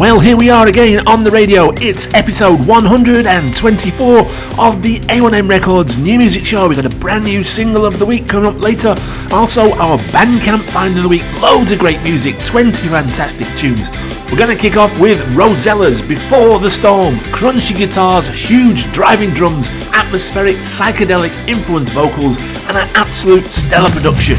Well, here we are again on the radio. It's episode 124 of the A1M Records New Music Show. We've got a brand new single of the week coming up later. Also, our Bandcamp Find of the Week. Loads of great music, 20 fantastic tunes. We're going to kick off with Rosellas Before the Storm. Crunchy guitars, huge driving drums, atmospheric, psychedelic influence vocals, and an absolute stellar production.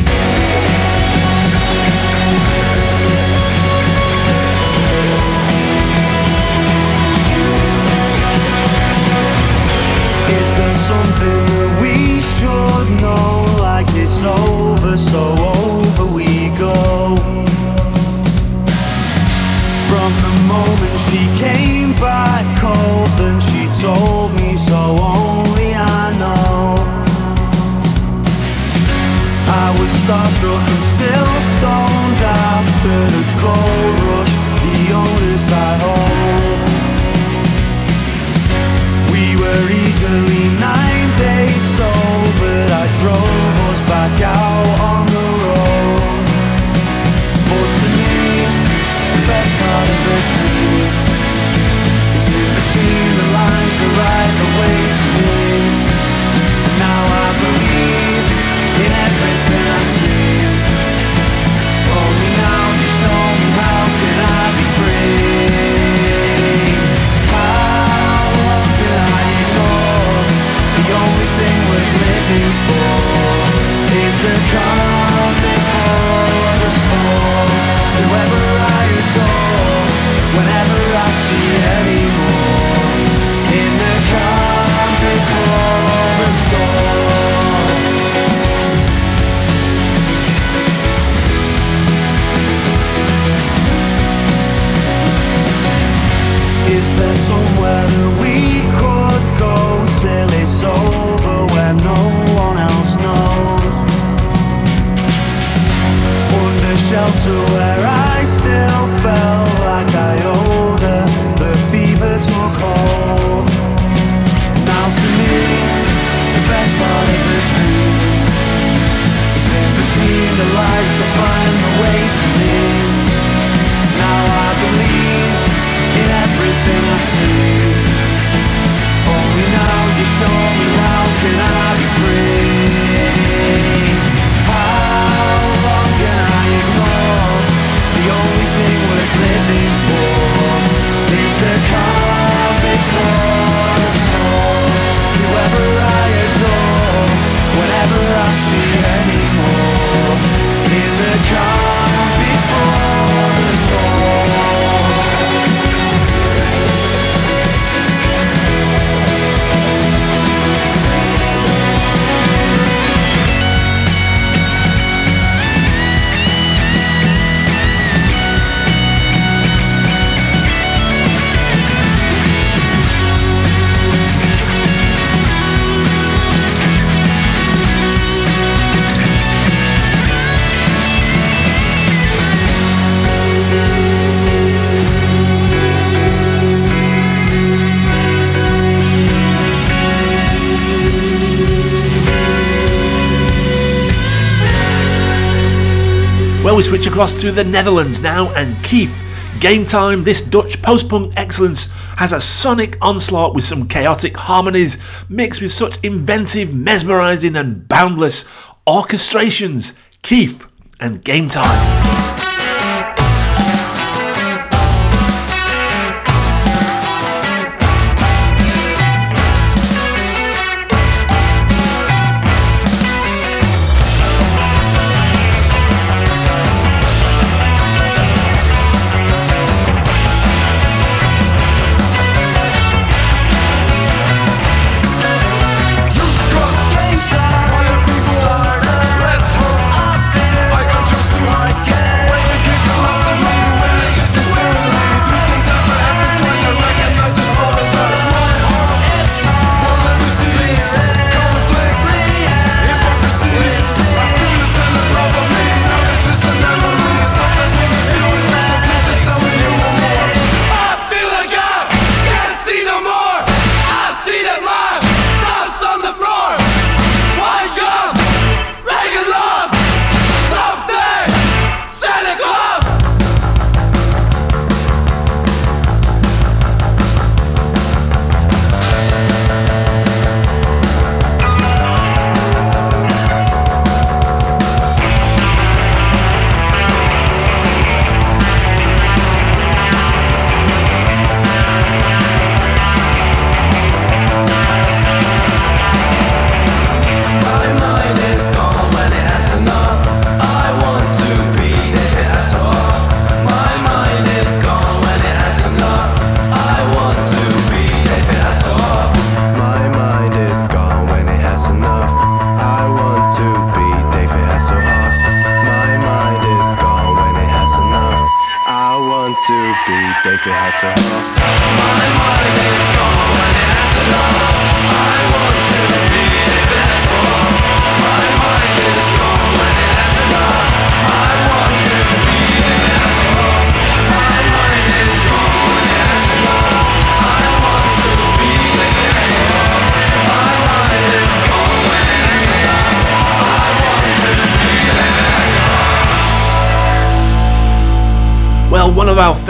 We switch across to the Netherlands now and KIEFF. Game Time, this Dutch post punk excellence has a sonic onslaught with some chaotic harmonies mixed with such inventive, mesmerising, and boundless orchestrations. KIEFF and Game Time.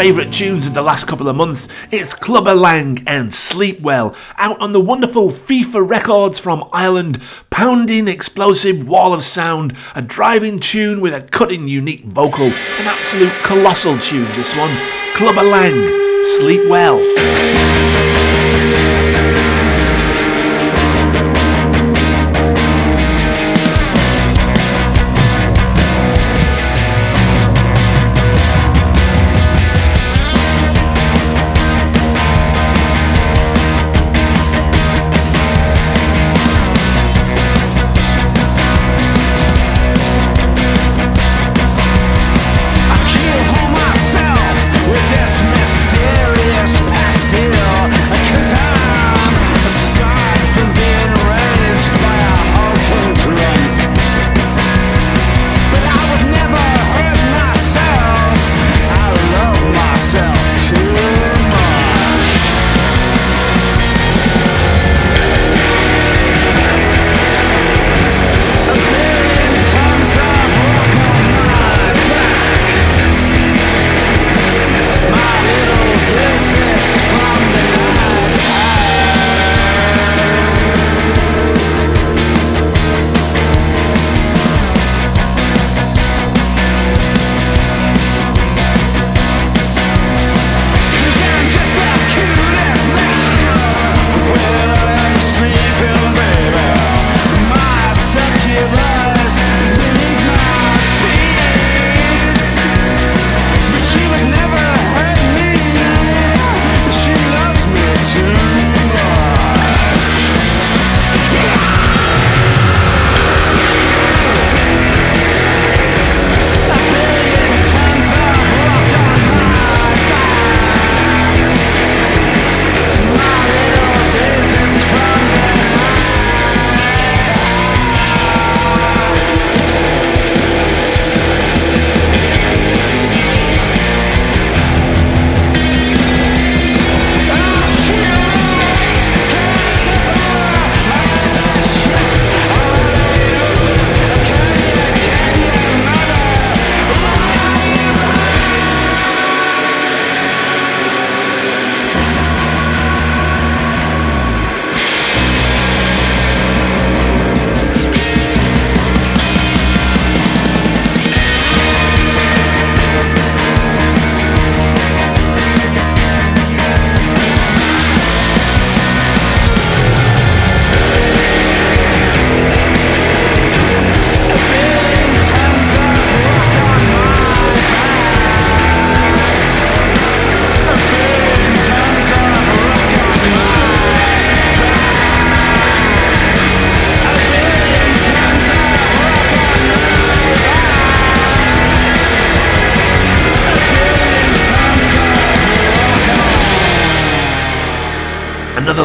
Favourite tunes of the last couple of months. Is Klubber Lang and Sleep Well, out on the wonderful FIFA Records from Ireland, pounding explosive wall of sound, a driving tune with a cutting unique vocal, an absolute colossal tune this one, Klubber Lang, Sleep Well.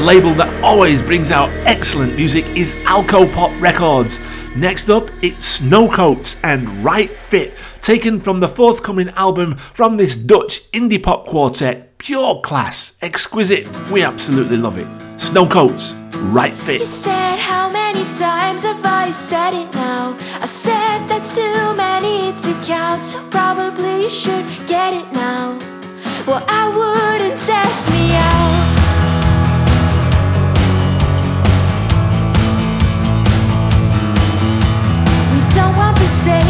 Label that always brings out excellent music is Alcopop Records. Next up, it's Snow Coats and Right Fit, taken from the forthcoming album from this Dutch indie pop quartet. Pure class, exquisite, we absolutely love it. Snow Coats, Right Fit. You said how many times have I said it now? I said that's too many to count, so probably you should get it now. Well, I wouldn't test me out.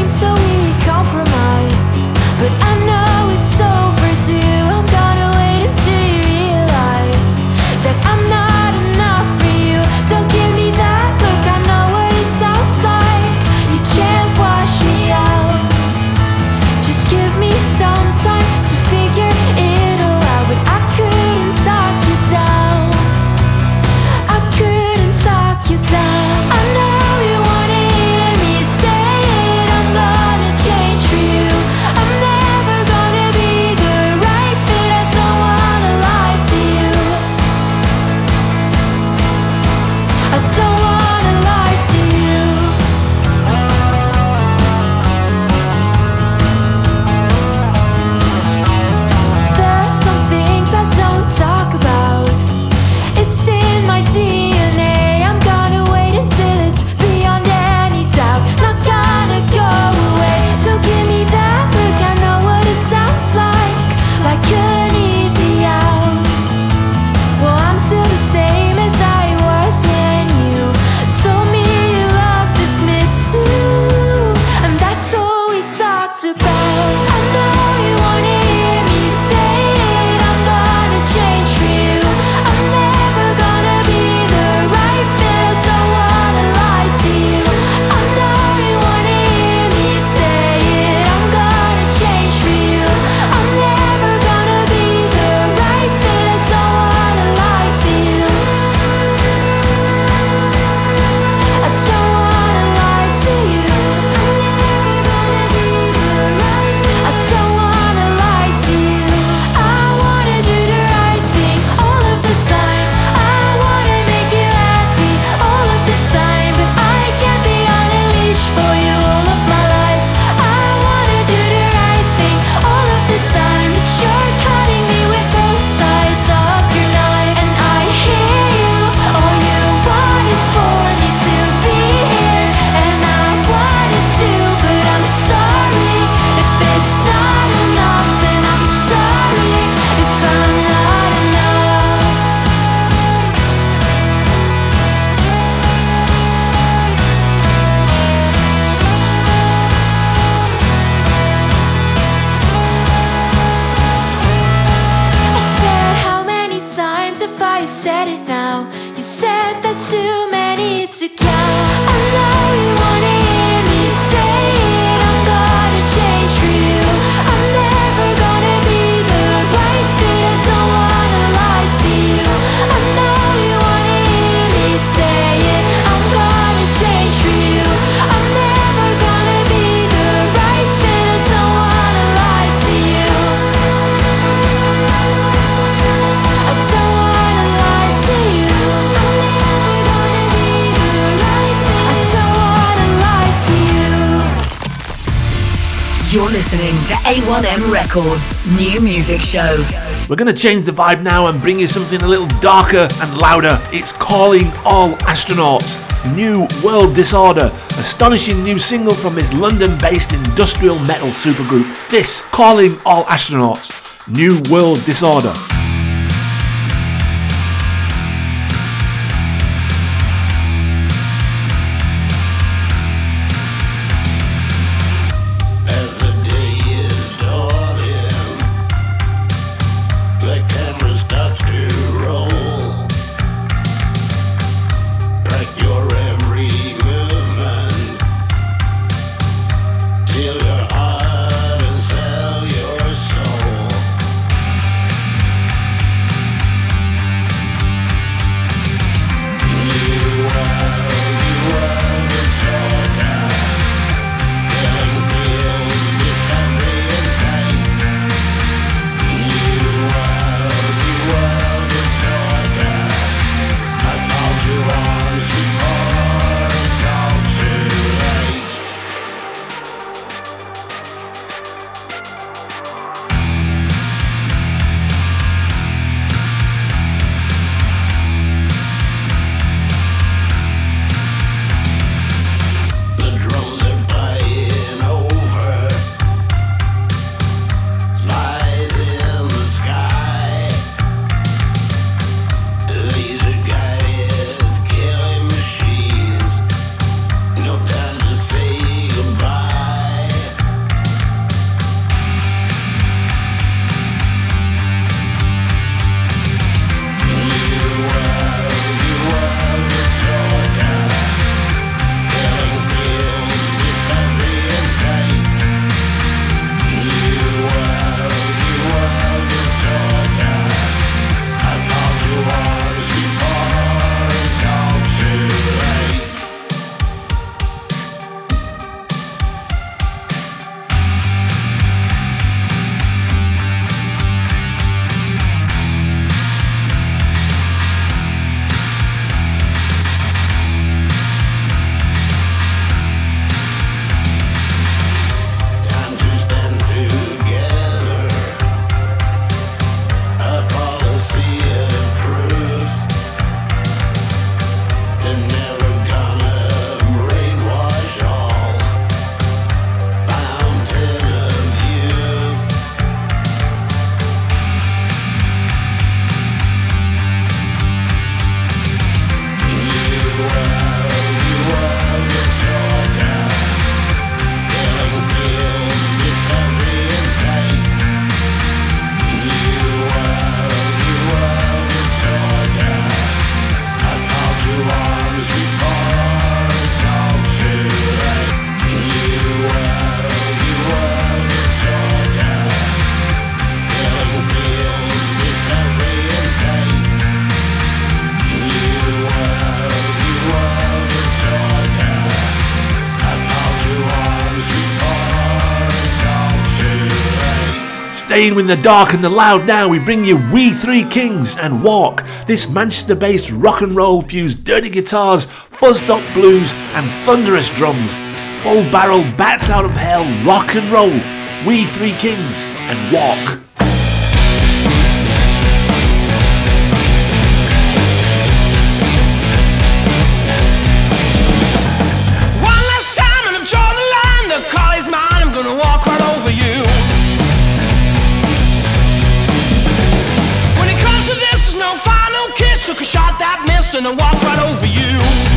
So we compromise. But I know A1M Records New Music Show. We're going to change the vibe now and bring you something a little darker and louder. It's Calling All Astronauts New World Disorder, astonishing new single from this London based industrial metal supergroup. This Calling All Astronauts New World Disorder. In the dark and the loud now, we bring you We Three Kings and Walk. This Manchester based rock and roll fused dirty guitars, fuzzed up blues, and thunderous drums. Full barrel, bats out of hell, rock and roll. We Three Kings and Walk. shot that mist and I walked right over you.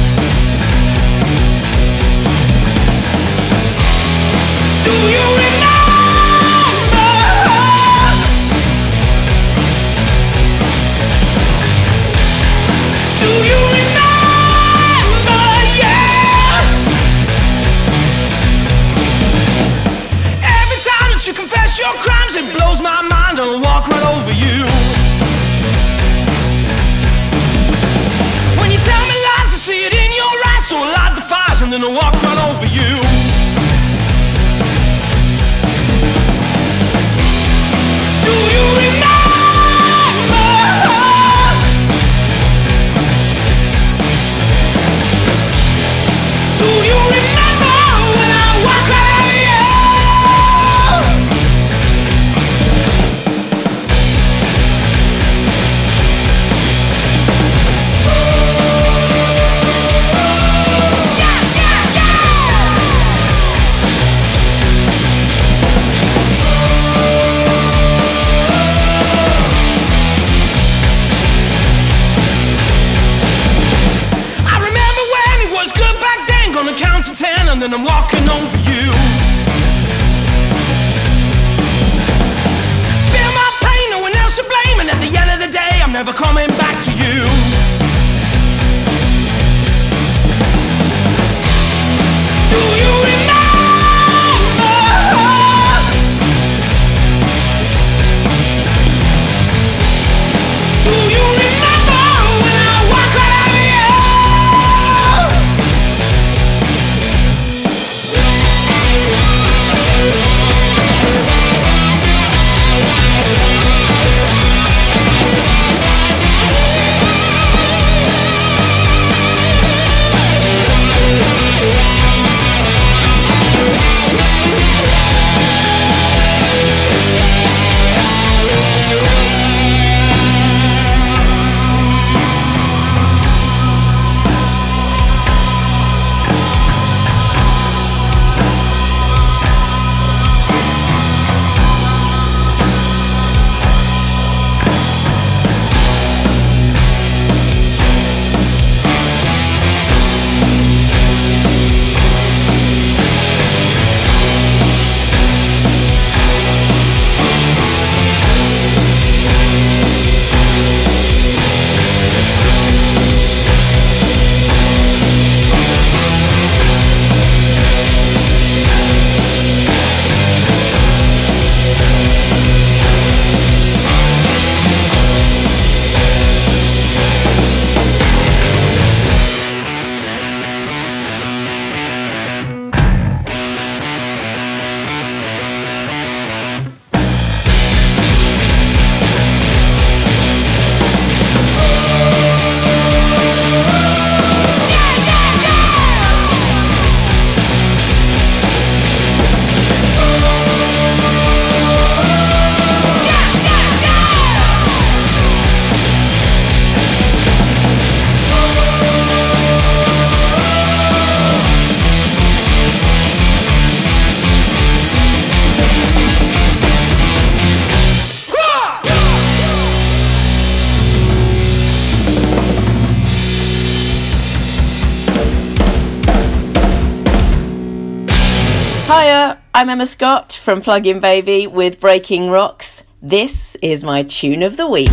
I'm Emma Scott from Plug In Baby with Breaking Rocks. This is my tune of the week.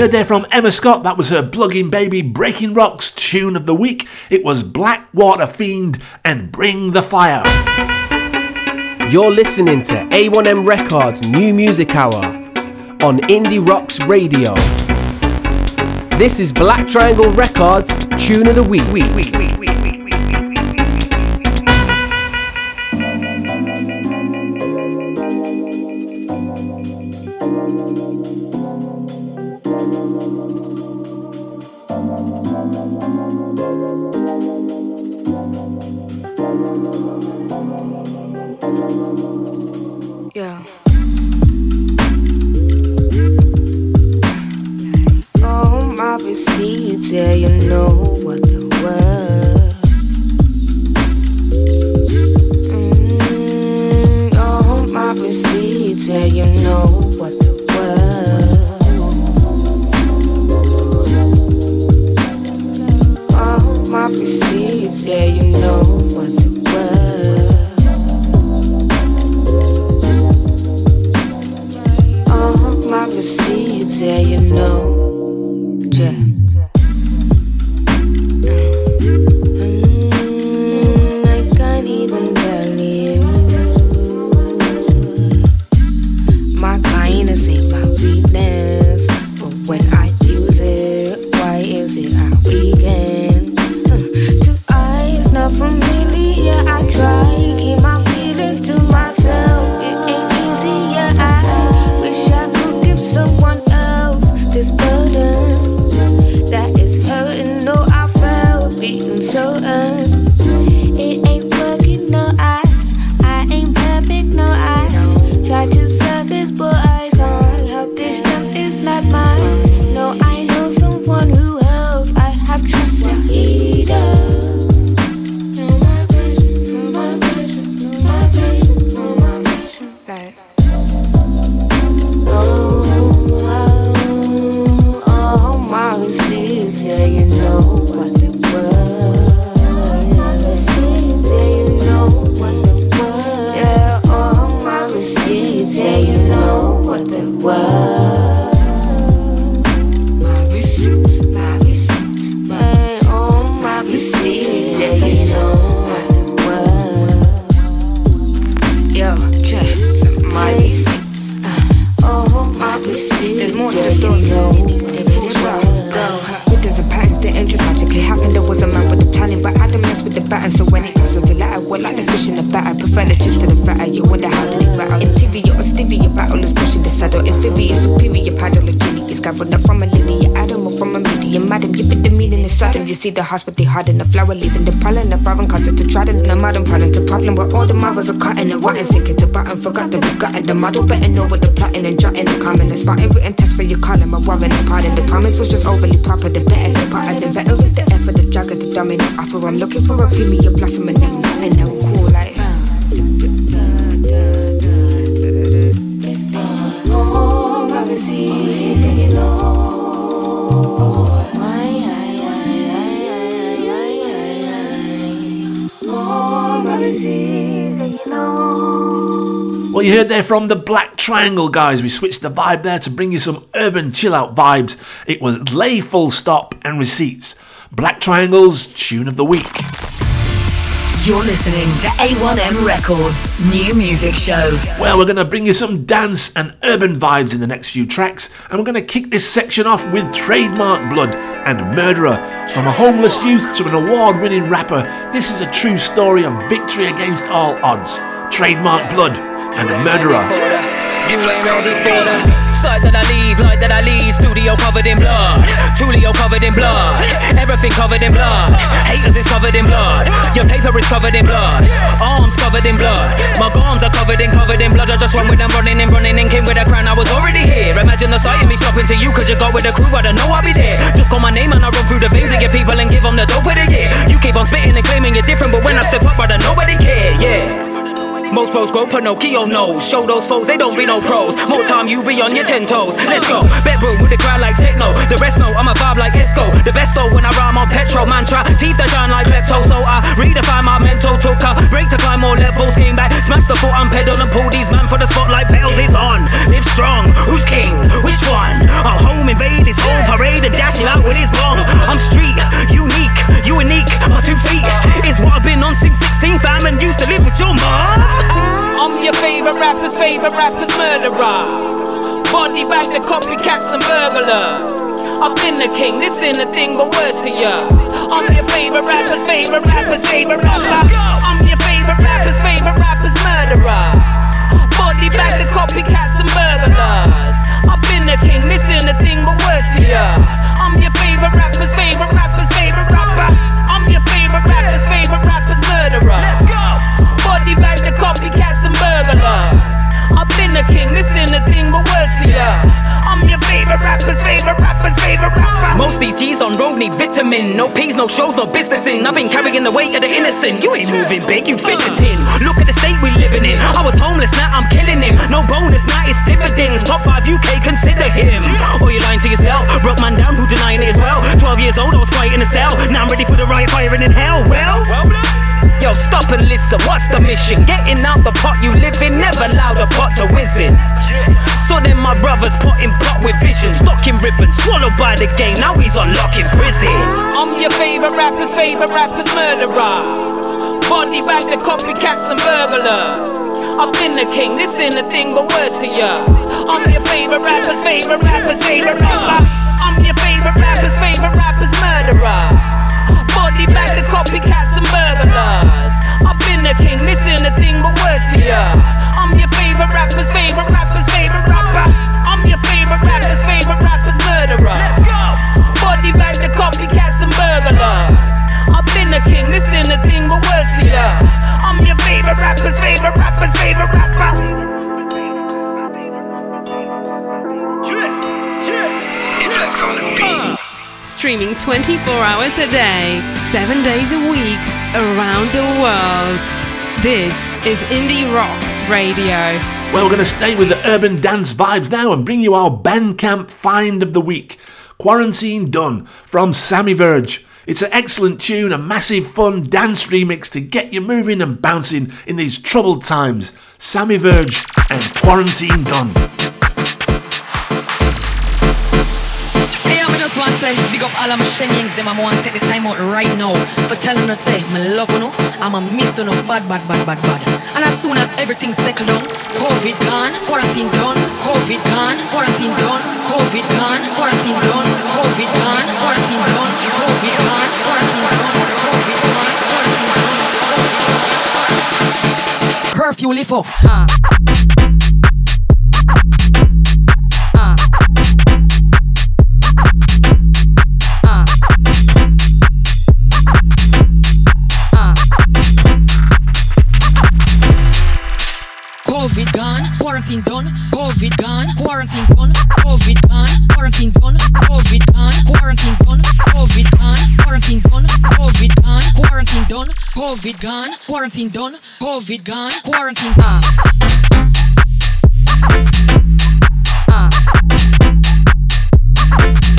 Heard there from Emma Scott, that was her Plug-in Baby Breaking Rocks tune of the week. It was Black Water Fiend and Bring the Fire. You're listening to A1M Records New Music Hour on Indie Rocks Radio. This is Black Triangle Records Tune of the Week. Yeah. The model better know. Well, you heard there from the Black Triangle guys. We switched the vibe there to bring you some urban chill out vibes. It was Lay Full Stop and Receipts. Black Triangle's Tune of the Week. You're listening to A1M Records New Music Show. Well, we're going to bring you some dance and urban vibes in the next few tracks, and we're going to kick this section off with Trademark Blud and Murderer. From a homeless youth to an award winning rapper, this is a true story of victory against all odds. Trademark Blud and a Murderer. You ain't the side that I leave, light that I leave. Studio covered in blood, Tulio covered in blood, everything covered in blood. Haters is covered in blood, your paper is covered in blood, arms covered in blood. My arms are covered in, covered in blood. I just run with them, running and running and came with a crown. I was already here. Imagine the sight of me flopping to you, cause you got with the crew. I don't know I'll be there. Just call my name and I run through the veins of your people and give them the dope of the year. You keep on spitting and claiming you're different, but when I step up, brother, nobody care. Yeah. Most pros grow Pinocchio nose. Show those foes, they don't be no pros. More time you be on your ten toes. Let's go. Bedroom with the crowd like techno. The rest know I'm a vibe like Esco. The best though when I rhyme on petrol mantra. Teeth that shine like Pepto. So I redefine my mental. Took break to climb more levels. Came back, smash the foot on pedal and pull these man for the spotlight. Pedals is on. Live strong. Who's king? Which one? Our home invade is home parade and dashing out with his bong. I'm street, unique, you unique. My two feet is what I've been on since 16, fam, and used to live with your mom. I'm your favorite rapper's favorite rapper's murderer. Body bag the copycats and burglars. I've been the king, this ain't a thing but worse to ya. I'm your favorite rapper's favorite rapper's favorite rapper. I'm your favorite rapper's favorite rapper's murderer. Body bag the copycats and burglars. I've been the king, this ain't a thing but worse to ya. I'm your favorite rapper's favorite rapper's favorite rapper. I'm your favorite rapper's favorite rapper's murderer. Let's go. Body bag the copycats and burglars. I've been the king, this ain't a thing but worse to ya. I'm your favorite rapper's favorite rapper's favorite rapper. Most these G's on road need vitamin. No P's, no shows, no business in. I've been carrying the weight of the innocent. You ain't moving big, you fidgeting. Look at the state we living in. I was homeless, now I'm killing him. No bonus, now it's dividends. Top 5 UK, consider him. Or you lying to yourself. Broke man down, who denying it as well. 12 years old, I was quiet in a cell. Now I'm ready for the riot, firing in hell. Well, Well, Yo, stop and listen, what's the mission? Getting out the pot you live in, never allow the pot to whiz in. So then my brother's potting pot with vision, stocking ribbons, swallowed by the game, now he's on lock in prison. I'm your favorite rapper's favorite rapper's murderer. Body bag the copycats and burglars. I've been the king, this ain't a thing but worse to ya. I'm your favorite rapper's favorite rapper's favorite rapper. I'm your favorite rapper's favorite rapper's murderer. Body bag the copycats and burglars. I've been the king, this ain't a thing but worse to ya. I'm your favorite rapper's favorite rapper's favorite rapper. I'm your favorite rapper's favorite rapper's murderer. Let's go. Body bag the copycats and burglars. I've been the king, this ain't a thing but worse to ya. I'm your favorite rapper's favorite rapper's favorite rapper. Streaming 24 hours a day, 7 days a week, around the world. This is Indie Rocks Radio. Well, we're going to stay with the urban dance vibes now and bring you our Bandcamp find of the week. Quarantine Done from Sammy Virji. It's an excellent tune, a massive fun dance remix to get you moving and bouncing in these troubled times. Sammy Virji and Quarantine Done. Hey, I just want to say, big up all of my shenyings, them I want to take the time out right now for telling us, say, my love you know, I'm a miss you know, bad, bad, bad, bad, bad. And as soon as everything settled down, COVID gone, quarantine done, COVID gone, quarantine done, COVID gone, quarantine done, COVID gone, quarantine done, COVID gone, quarantine done, COVID gone, quarantine done. Curfew lift up. COVID quarantine done, COVID gone, quarantine done, COVID gone, quarantine done, COVID gone, quarantine done, COVID gone, quarantine done, COVID gone, quarantine done, COVID gone, quarantine done, COVID gone, quarantine ah. COVID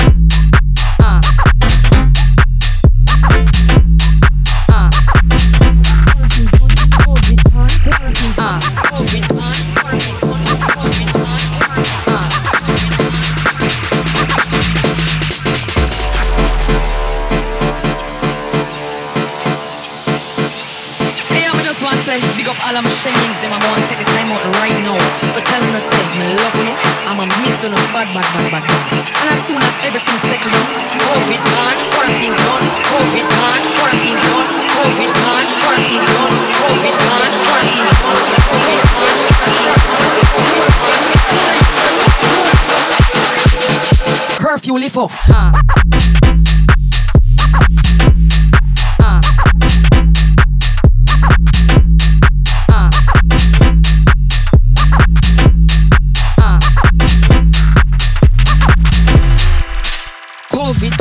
all of my shenyings, them I want to take the time out right now telling us, say, me love you, I'm a miss know, bad, bad, bad, bad. And as soon as everything settled down, COVID gone, quarantine done, COVID gone, quarantine done, COVID gone, quarantine done, COVID gone, quarantine done, COVID gone, quarantine done. Curfew lift up.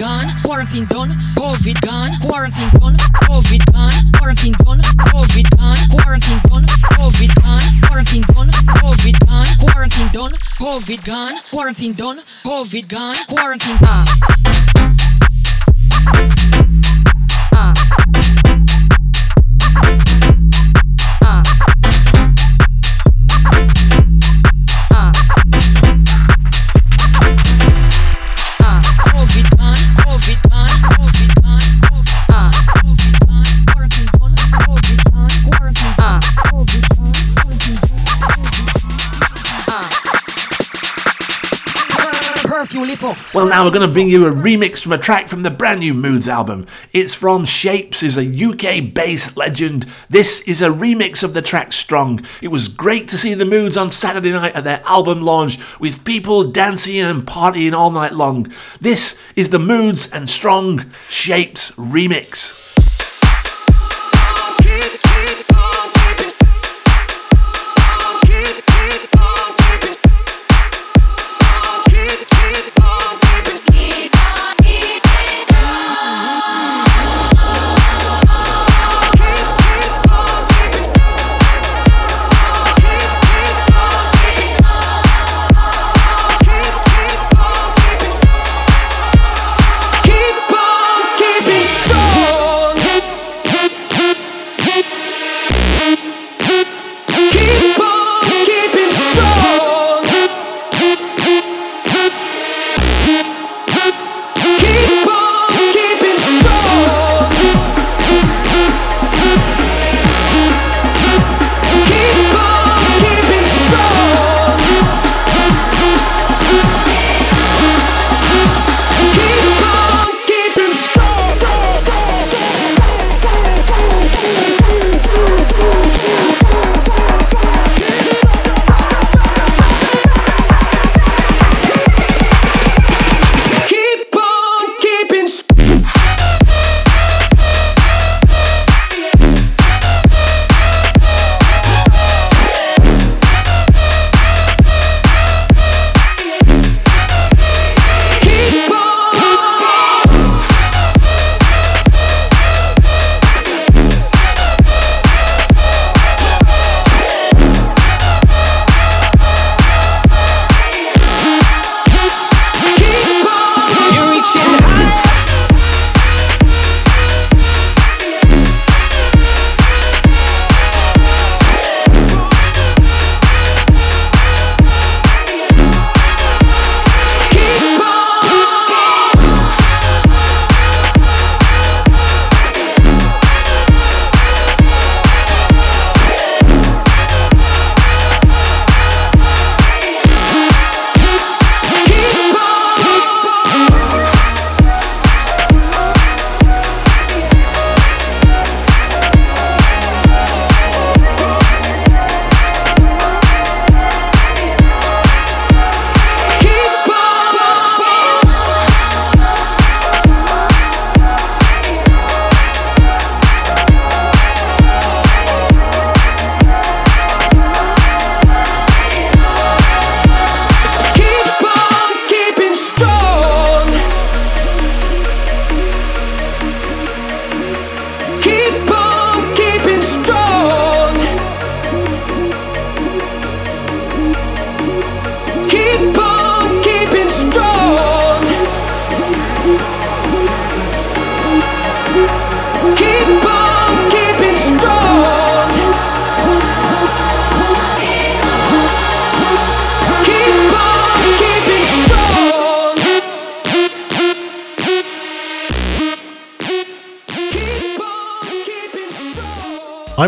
Gone, quarantine done, COVID gone, quarantine done, COVID gone, quarantine done, COVID gone, quarantine done, COVID gone, quarantine done, COVID gone, quarantine done, COVID gone, quarantine done, COVID gone, quarantine ah. Lift up. Well, now we're going to bring you a remix from a track from the brand new Moods album. It's from Shapes, is a UK bass legend. This is a remix of the track Strong. It was great to see the Moods on Saturday night at their album launch with people dancing and partying all night long. This is the Moods and Strong Shapes remix.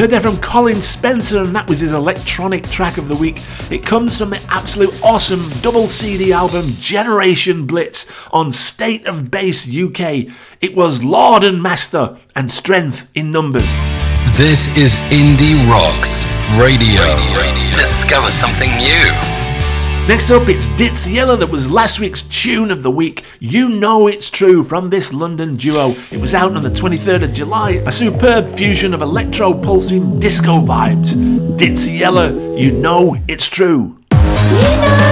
You heard there from Colin Spencer, and that was his electronic track of the week. It comes from the absolute awesome double CD album Generation Blitz on State of Bass UK. It was Lord and Master and Strength in Numbers. This is Indie Rocks Radio. Discover something new. Next up, it's Ditsea Yella, that was last week's tune of the week. You Know It's True from this London duo. It was out on the 23rd of July, a superb fusion of electro pulsing disco vibes. Ditsea Yella, You Know It's True. I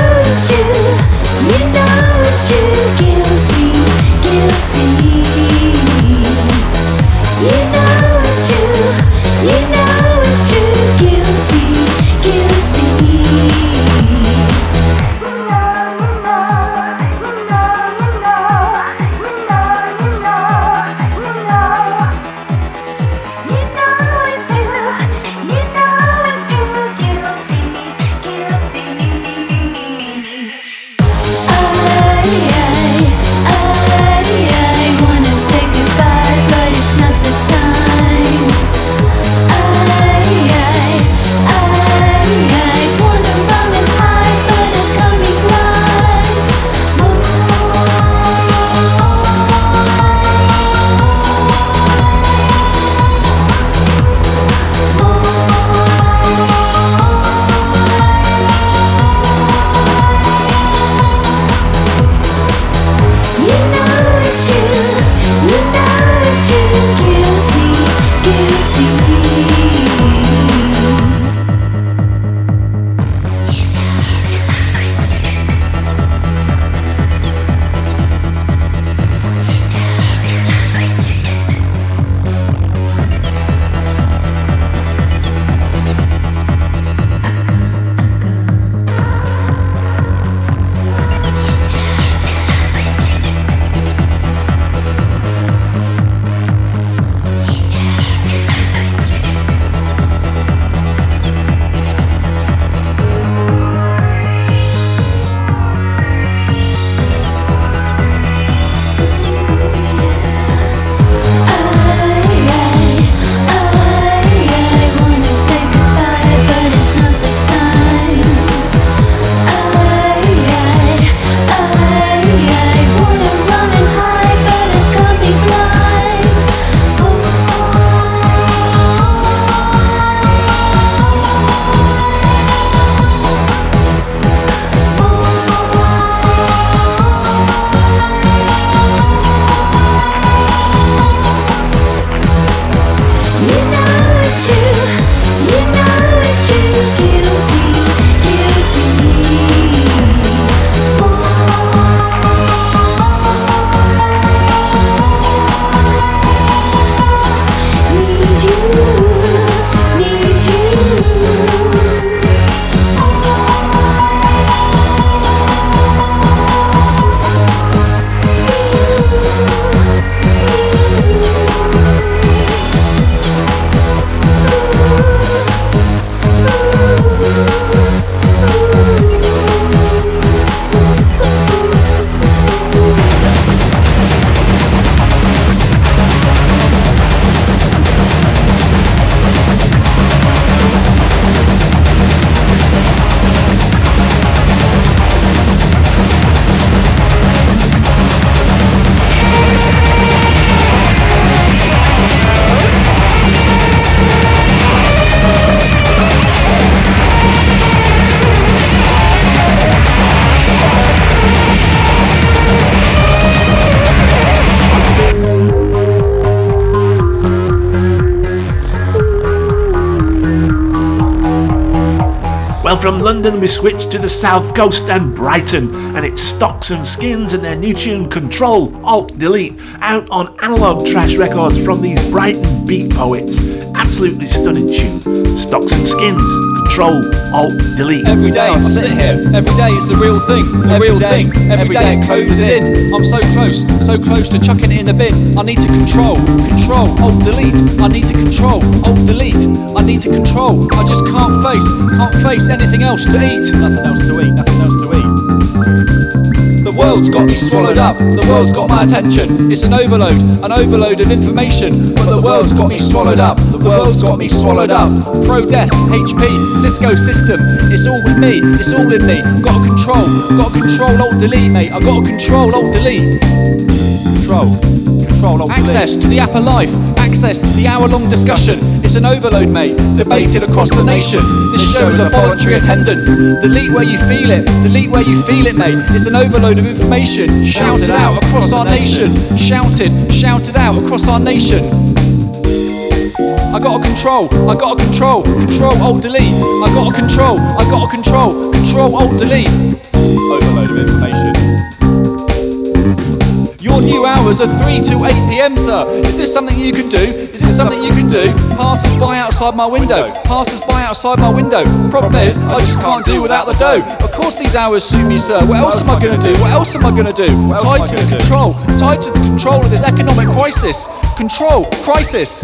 from London, we switch to the south coast and Brighton, and it's Stocks and Skins and their new tune Control Alt Delete out on Analog Trash Records from these Brighton beat poets. Absolutely stunning tune. Stocks and Skins, Control Alt Delete. Every day I sit here, every day it's the real thing, the real thing. Every day it closes in. I'm so close, so close to chucking it in the bin. I need to control, control, alt delete. I need to control, alt delete. I need to control. I just can't face, can't face anything else to eat. Nothing else to eat, nothing else to eat. The world's got me swallowed up, the world's got my attention. It's an overload, an overload of information. But the world's got me swallowed up, the world's got me swallowed up. ProDesk, HP, Cisco system, it's all with me, it's all in me. Gotta control, gotta control, alt delete, mate. I gotta control, alt delete. Control, control, alt Access to the app of life, access the hour long discussion. It's an overload, mate, debated across the nation. This show is a voluntary attendance. Delete where you feel it, delete where you feel it, mate. It's an overload of information. Shouted out across our nation. Shouted, shouted out across our nation. I gotta control, I gotta control, control, alt delete. I gotta control, I gotta control, control, alt delete. Overload of information. Your new hours are 3 to 8 pm, sir. Is this something you can do? Is this something you can do? Passers by outside my window. Passers by outside my window. Problem is, I just can't do without the dough. Of course, these hours suit me, sir. What else am I gonna do? What else am I gonna do? Tied to the control, tied to the control of this economic crisis. Control, crisis.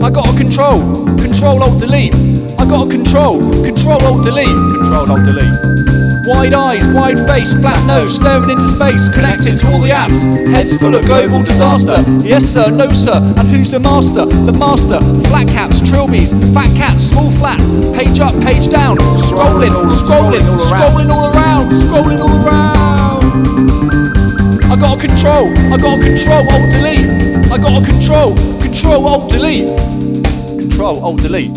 I gotta control, control alt delete. I gotta control, control alt delete. Control alt delete. Wide eyes, wide face, flat nose, staring into space, connected to all the apps. Heads full of global disaster. Yes sir, no sir. And who's the master? The master. Flat caps, trilbies, fat cats, small flats. Page up, page down. Scrolling, scrolling, scrolling all around, scrolling all around. I gotta control, I gotta control, alt delete. I gotta control, control, alt delete. Control, alt delete.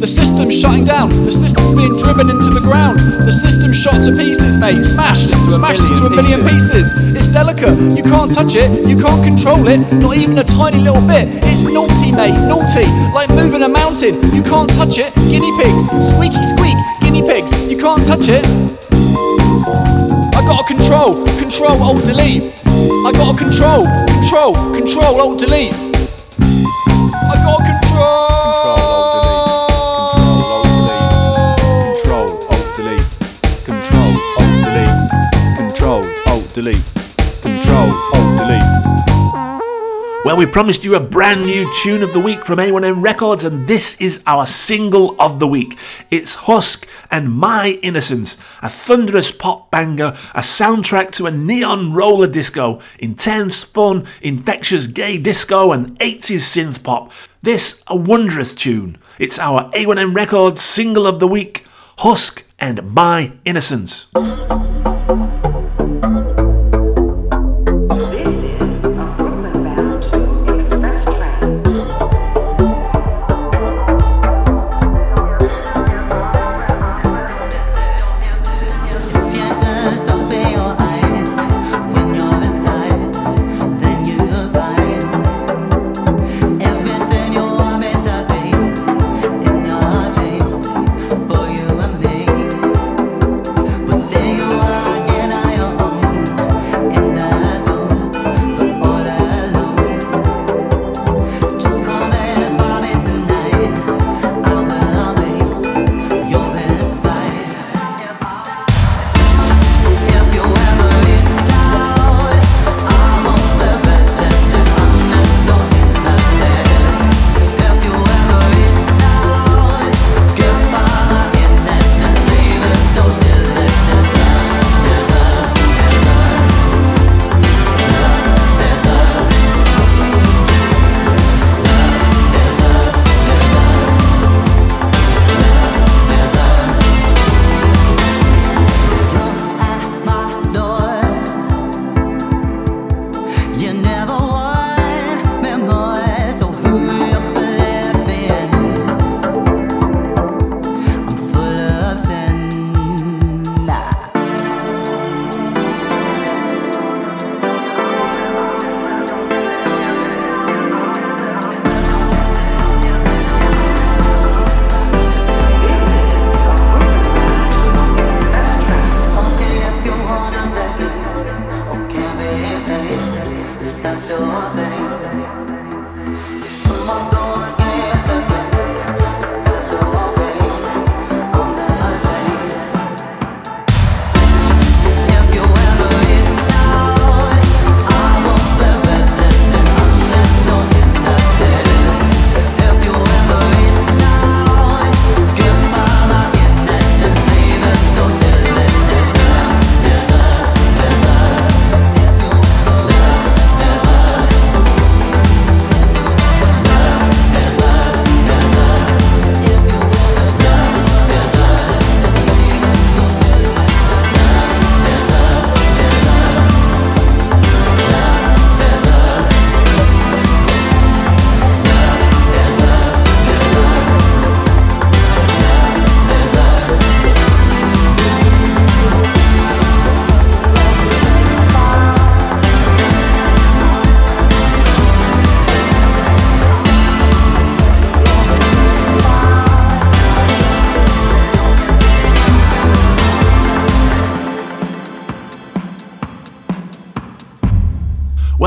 The system's shutting down. The system's being driven into the ground. The system's shot to pieces, mate. Smashed, smashed into a million pieces. It's delicate. You can't touch it. You can't control it. Not even a tiny little bit. It's naughty, mate. Naughty. Like moving a mountain. You can't touch it. Guinea pigs. Squeaky squeak. Guinea pigs. You can't touch it. Control. Control. Alt delete. I gotta control. Control. Control. Alt delete. I gotta control. Control, Alt, Delete. Control, Alt, Delete. Control, Alt, Delete. Control, Well, we promised you a brand new tune of the week from A1M Records, and this is our single of the week. It's Husk and My Innocence, a thunderous pop banger, a soundtrack to a neon roller disco, intense, fun, infectious gay disco, and 80s synth pop. This, a wondrous tune. It's our A1M Records single of the week, Husk and My Innocence.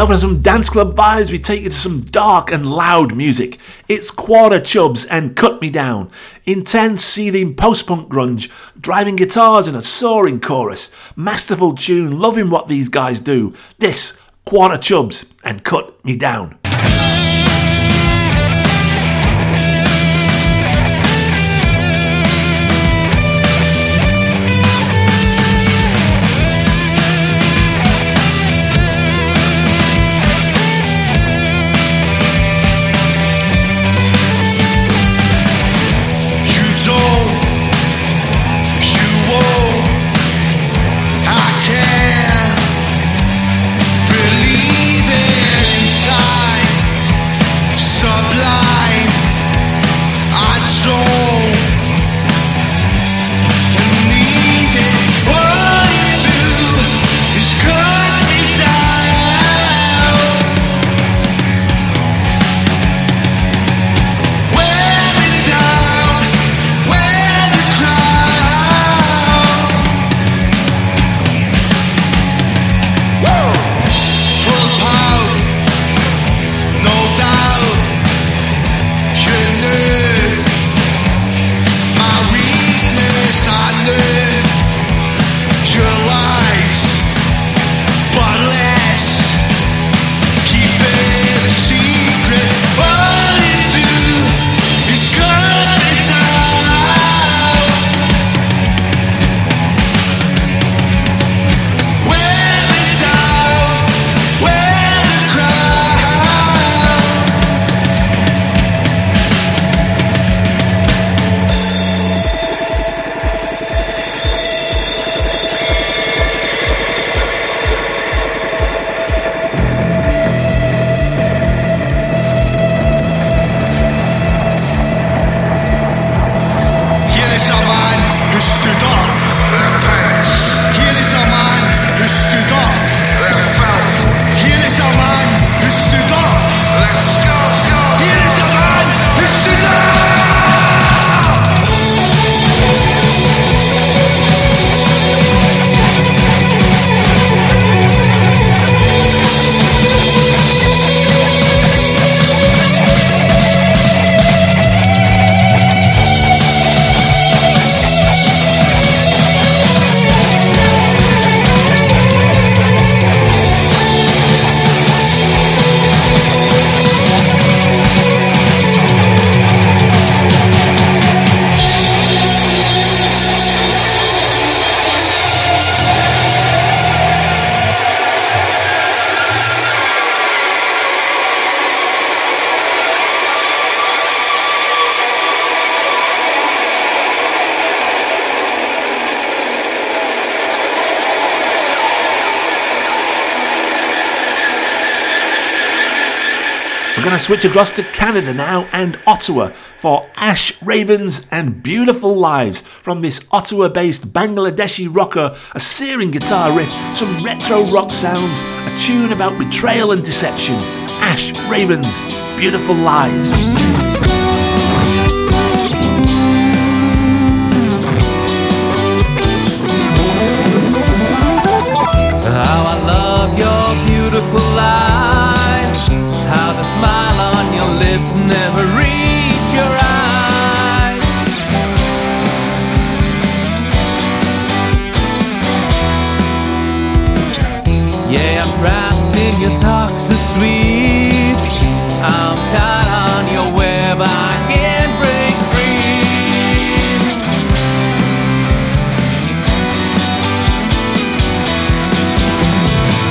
From some dance club vibes, we take you to some dark and loud music. It's Quarter Chubz and Cut Me Down. Intense, seething post punk grunge, driving guitars in a soaring chorus. Masterful tune, loving what these guys do. This, Quarter Chubz and Cut Me Down. Switch across to Canada now and Ottawa for Ash Ravens and Beautiful Lies from this Ottawa based Bangladeshi rocker, a searing guitar riff, some retro rock sounds, a tune about betrayal and deception. Ash Ravens, Beautiful Lies. Love your lips never reach your eyes. Yeah, I'm trapped in your toxic sweet. I'm caught on your web. I can't break free.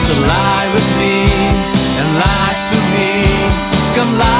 So lie with me and lie to me. Come lie.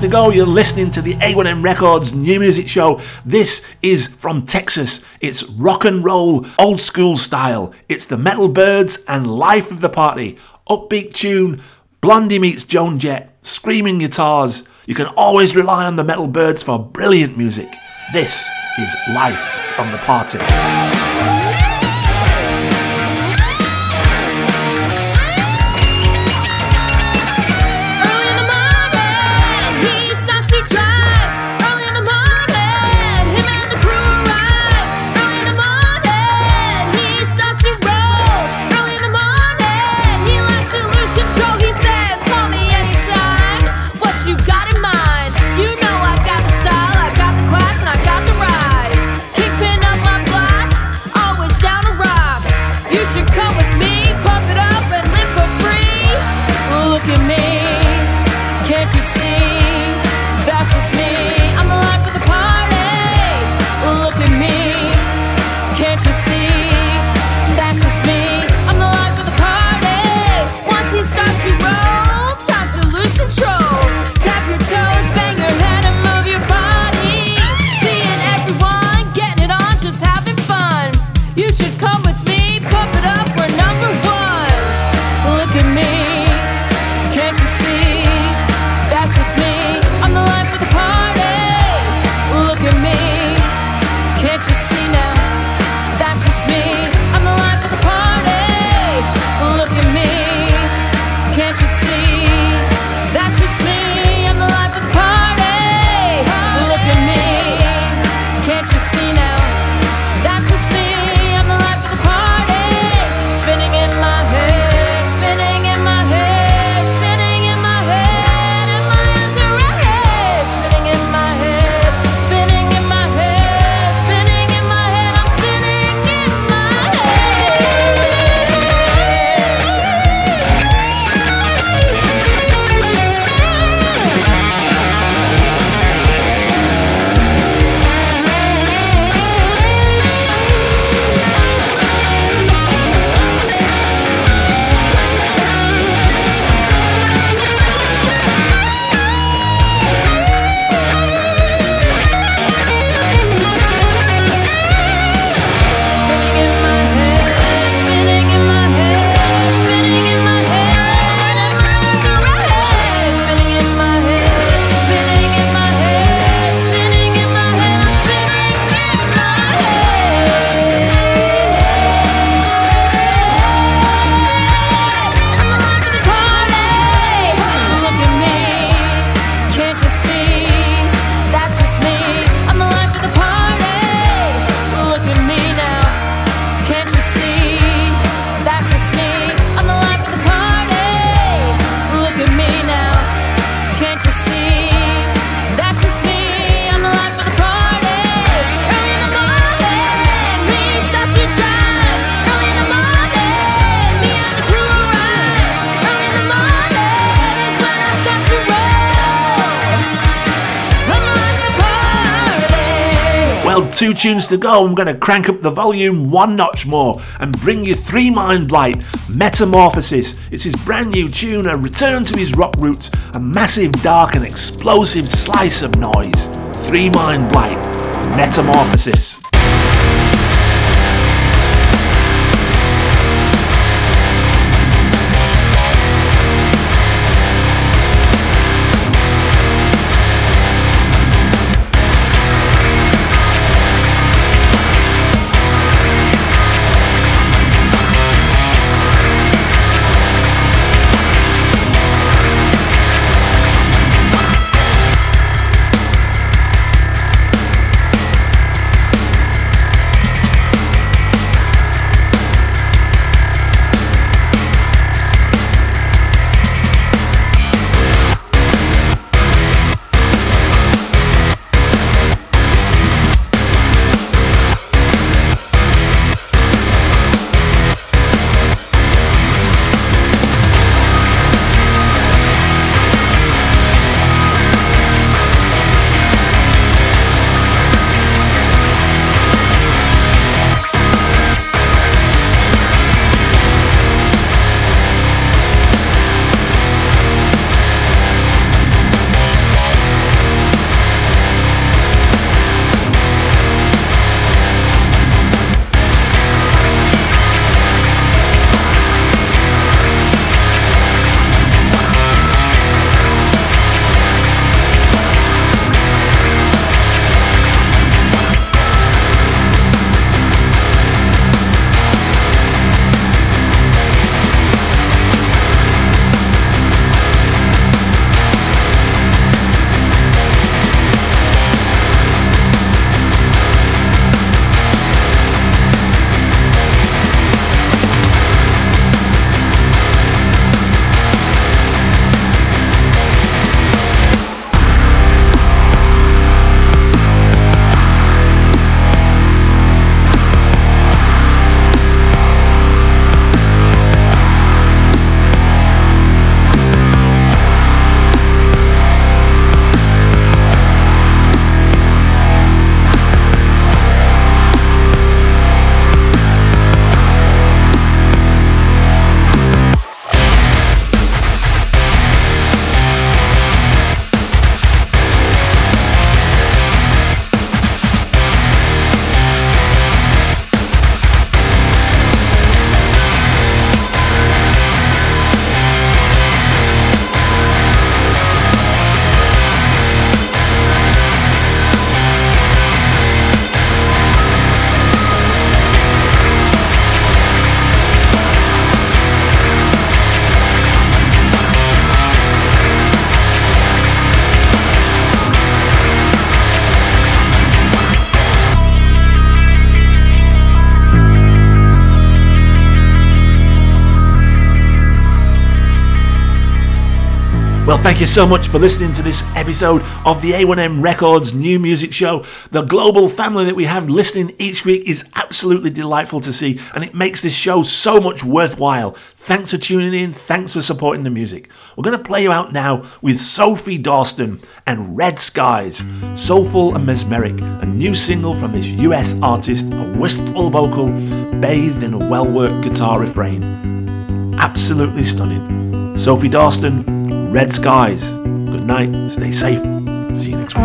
to go. You're listening to the A1M Records new music show. This is from Texas. It's rock and roll, old school style. It's the Metal Byrds and Life of the Party. Upbeat tune, Blondie meets Joan Jett, screaming guitars. You can always rely on the Metal Byrds for brilliant music. This is Life of the Party. Tunes to go. I'm going to crank up the volume one notch more and bring you Three Mind Blight, Metamorphosis. It's his brand new tune, a return to his rock roots, a massive, dark, and explosive slice of noise. Three Mind Blight, Metamorphosis. Thank you so much for listening to this episode of the A1M Records New Music Show. The global family that we have listening each week is absolutely delightful to see, and it makes this show so much worthwhile. Thanks for tuning in. Thanks for supporting the music. We're going to play you out now with Sophie Dorsten and Red Skies. Soulful and mesmeric, a new single from this US artist, a wistful vocal bathed in a well worked guitar refrain. Absolutely stunning. Sophie Dorsten, Red Skies. Good night. Stay safe. See you next week.